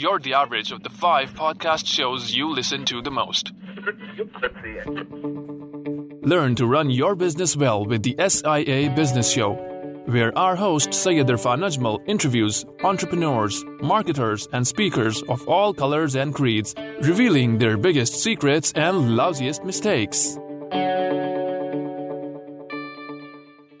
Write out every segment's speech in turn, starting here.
you're the average of the five podcast shows you listen to the most. Learn to run your business well with the SIA Business Show, where our host Syed Irfan Ajmal interviews entrepreneurs, marketers, and speakers of all colors and creeds, revealing their biggest secrets and lousiest mistakes.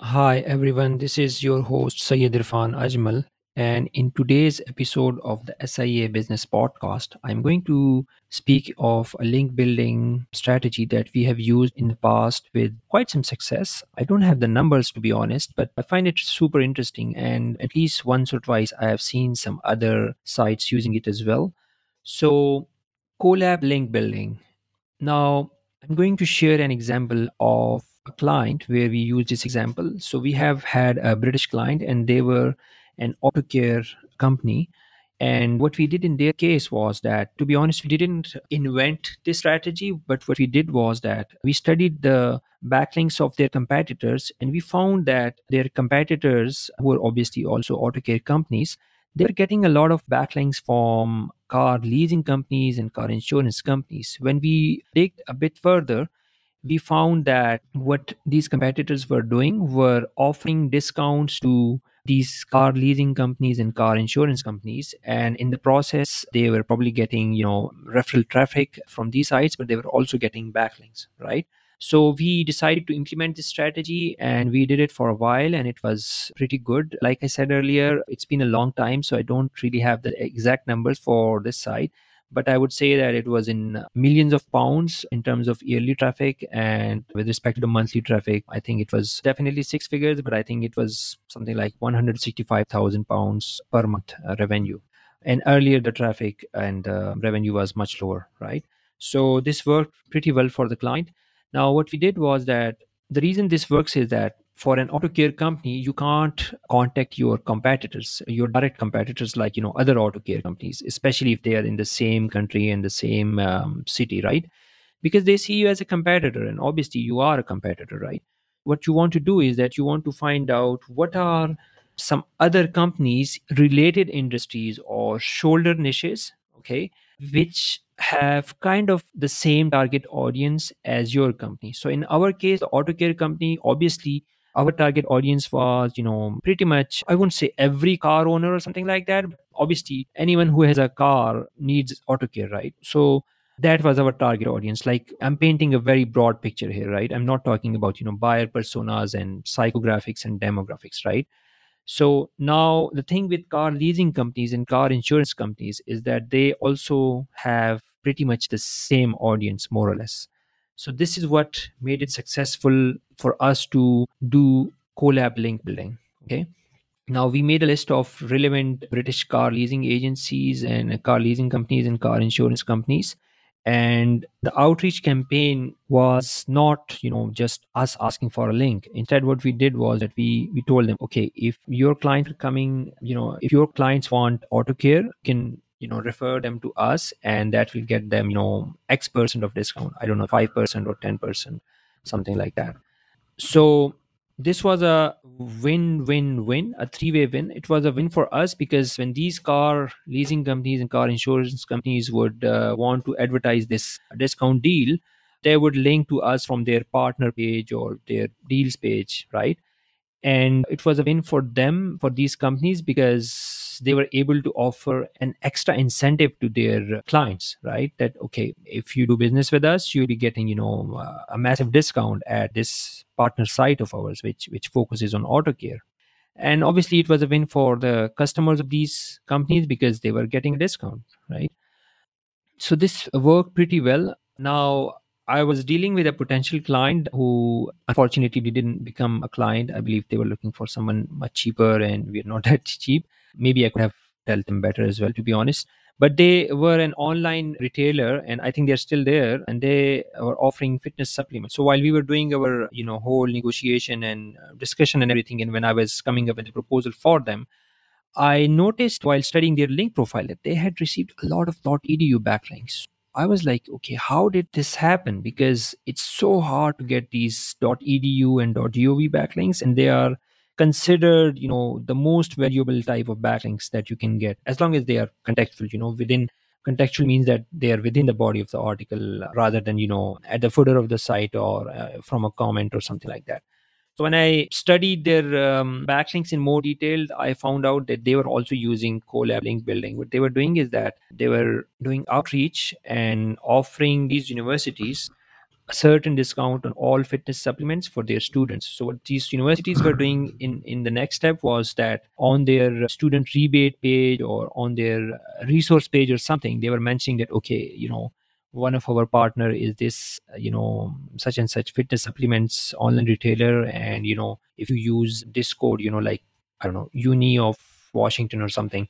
Hi everyone, this is your host Syed Irfan Ajmal. And in today's episode of the SIA Business Podcast, I'm going to speak of a link building strategy that we have used in the past with quite some success. I don't have the numbers to be honest, but I find it super interesting. And at least once or twice, I have seen some other sites using it as well. So, Collab link building. Now, I'm going to share an example of a client where we use this example. So, we have had a British client and they were an auto care company. And what we did in their case was that, to be honest, we didn't invent this strategy, but what we did was that we studied the backlinks of their competitors and we found that their competitors, who are obviously also auto care companies, they're getting a lot of backlinks from car leasing companies and car insurance companies. When we dig a bit further, we found that what these competitors were doing were offering discounts to these car leasing companies and car insurance companies. And in the process they were probably getting you know referral traffic from these sites but they were also getting backlinks right? So we decided to implement this strategy and we did it for a while and it was pretty good. Like i said earlier it's been a long time so i don't really have the exact numbers for this site but I would say that it was in millions of pounds in terms of yearly traffic. And with respect to the monthly traffic, I think it was definitely six figures, but I think it was something like 165,000 pounds per month uh, revenue. And earlier, the traffic and uh, revenue was much lower, right? So this worked pretty well for the client. Now, what we did was that the reason this works is that for an auto care company you can't contact your competitors your direct competitors like you know other auto care companies especially if they are in the same country and the same um, city right? Because they see you as a competitor and obviously you are a competitor right? What you want to do is that you want to find out what are some other companies related industries or shoulder niches okay which have kind of the same target audience as your company. So in our case the auto care company obviously our target audience was you know pretty much i wouldn't say every car owner or something like that obviously anyone who has a car needs auto care right? So that was our target audience. Like i'm painting a very broad picture here right? I'm not talking about you know buyer personas and psychographics and demographics right? So now the thing with car leasing companies and car insurance companies is that they also have pretty much the same audience more or less so this is what made it successful for us to do collab link building. Okay. Now we made a list of relevant British car leasing agencies and car leasing companies and car insurance companies. And the outreach campaign was not, you know, just us asking for a link. Instead, what we did was that we we told them, okay, if your clients are coming, you know, if your clients want auto care, can you know refer them to us and that will get them you know x percent of discount. I don't know 5% or 10% something like that. So this was a win win win a three way win. It was a win for us because when these car leasing companies and car insurance companies would uh, want to advertise this discount deal they would link to us from their partner page or their deals page right and it was a win for them for these companies because they were able to offer an extra incentive to their clients right? That okay if you do business with us you'll be getting you know uh, a massive discount at this partner site of ours which which focuses on auto care. And obviously it was a win for the customers of these companies because they were getting a discount right? So this worked pretty well. Now I was dealing with a potential client who unfortunately didn't become a client. I believe they were looking for someone much cheaper and we're not that cheap. Maybe I could have dealt them better as well, to be honest. But they were an online retailer and I think they're still there and they were offering fitness supplements. So while we were doing our, you know, whole negotiation and uh, discussion and everything, and when I was coming up with a proposal for them, I noticed while studying their link profile that they had received a lot of .edu backlinks. I was like, okay, how did this happen? Because it's so hard to get these .edu and .gov backlinks, and they are considered you know the most valuable type of backlinks that you can get as long as they are contextual you know within contextual means that they are within the body of the article rather than you know at the footer of the site or uh, from a comment or something like that so when i studied their um, backlinks in more detail i found out that they were also using collab link building what they were doing is that they were doing outreach and offering these universities a certain discount on all fitness supplements for their students. So what these universities were doing in in the next step was that on their student rebate page or on their resource page or something, they were mentioning that okay, you know, one of our partner is this, uh, you know, such and such fitness supplements online retailer, and you know, if you use this code, you know, like I don't know, Uni of Washington or something,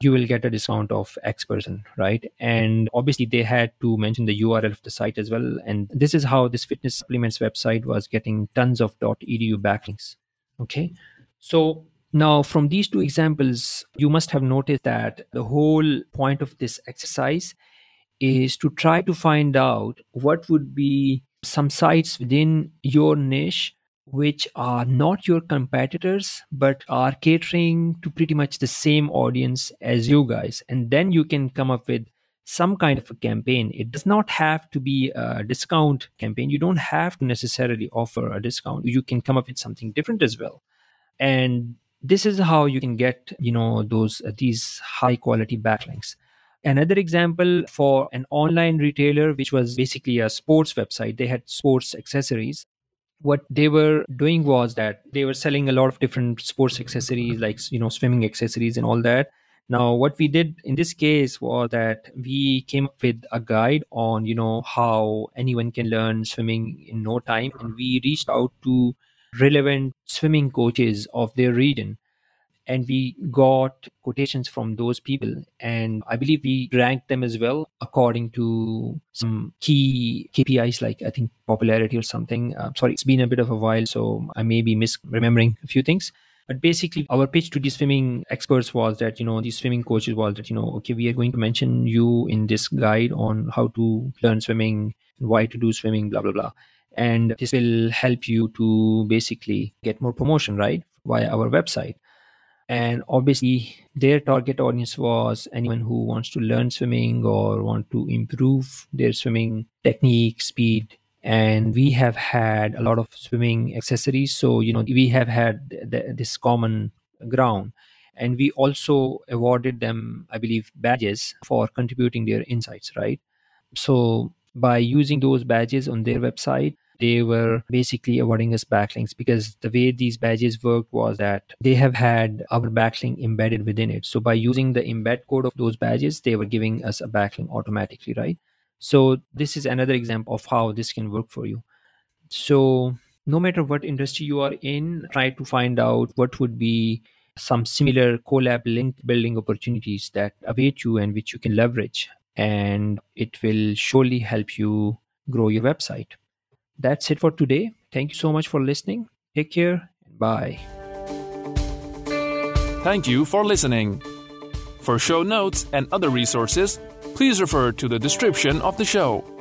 you will get a discount of X percent, right? And obviously, they had to mention the URL of the site as well. And this is how this fitness supplements website was getting tons of dot .edu backlinks. Okay, so now from these two examples, you must have noticed that the whole point of this exercise is to try to find out what would be some sites within your niche which are not your competitors but are catering to pretty much the same audience as you guys. And then you can come up with some kind of a campaign. It does not have to be a discount campaign. You don't have to necessarily offer a discount. You can come up with something different as well. And this is how you can get you know those uh, these high quality backlinks another example for an online retailer which was basically a sports website. They had sports accessories. What they were doing was that they were selling a lot of different sports accessories like you know swimming accessories and all that. Now what we did in this case was that we came up with a guide on you know how anyone can learn swimming in no time. And we reached out to relevant swimming coaches of their region and we got quotations from those people and i believe we ranked them as well according to some key kpis like i think popularity or something. Uh, sorry it's been a bit of a while so i may be misremembering a few things. But basically our pitch to these swimming experts was that you know these swimming coaches was that you know okay we are going to mention you in this guide on how to learn swimming why to do swimming blah blah blah. And this will help you to basically get more promotion right via our website and obviously their target audience was anyone who wants to learn swimming or want to improve their swimming technique speed. And we have had a lot of swimming accessories. So you know we have had th- this common ground. And we also awarded them i believe badges for contributing their insights right? So by using those badges on their website they were basically awarding us backlinks because the way these badges worked was that they have had our backlink embedded within it. So by using the embed code of those badges, they were giving us a backlink automatically, right? So this is another example of how this can work for you. So no matter what industry you are in, try to find out what would be some similar collab link building opportunities that await you and which you can leverage. And it will surely help you grow your website that's it for today. Thank you so much for listening. Take care. And bye. Thank you for listening. For show notes and other resources, please refer to the description of the show.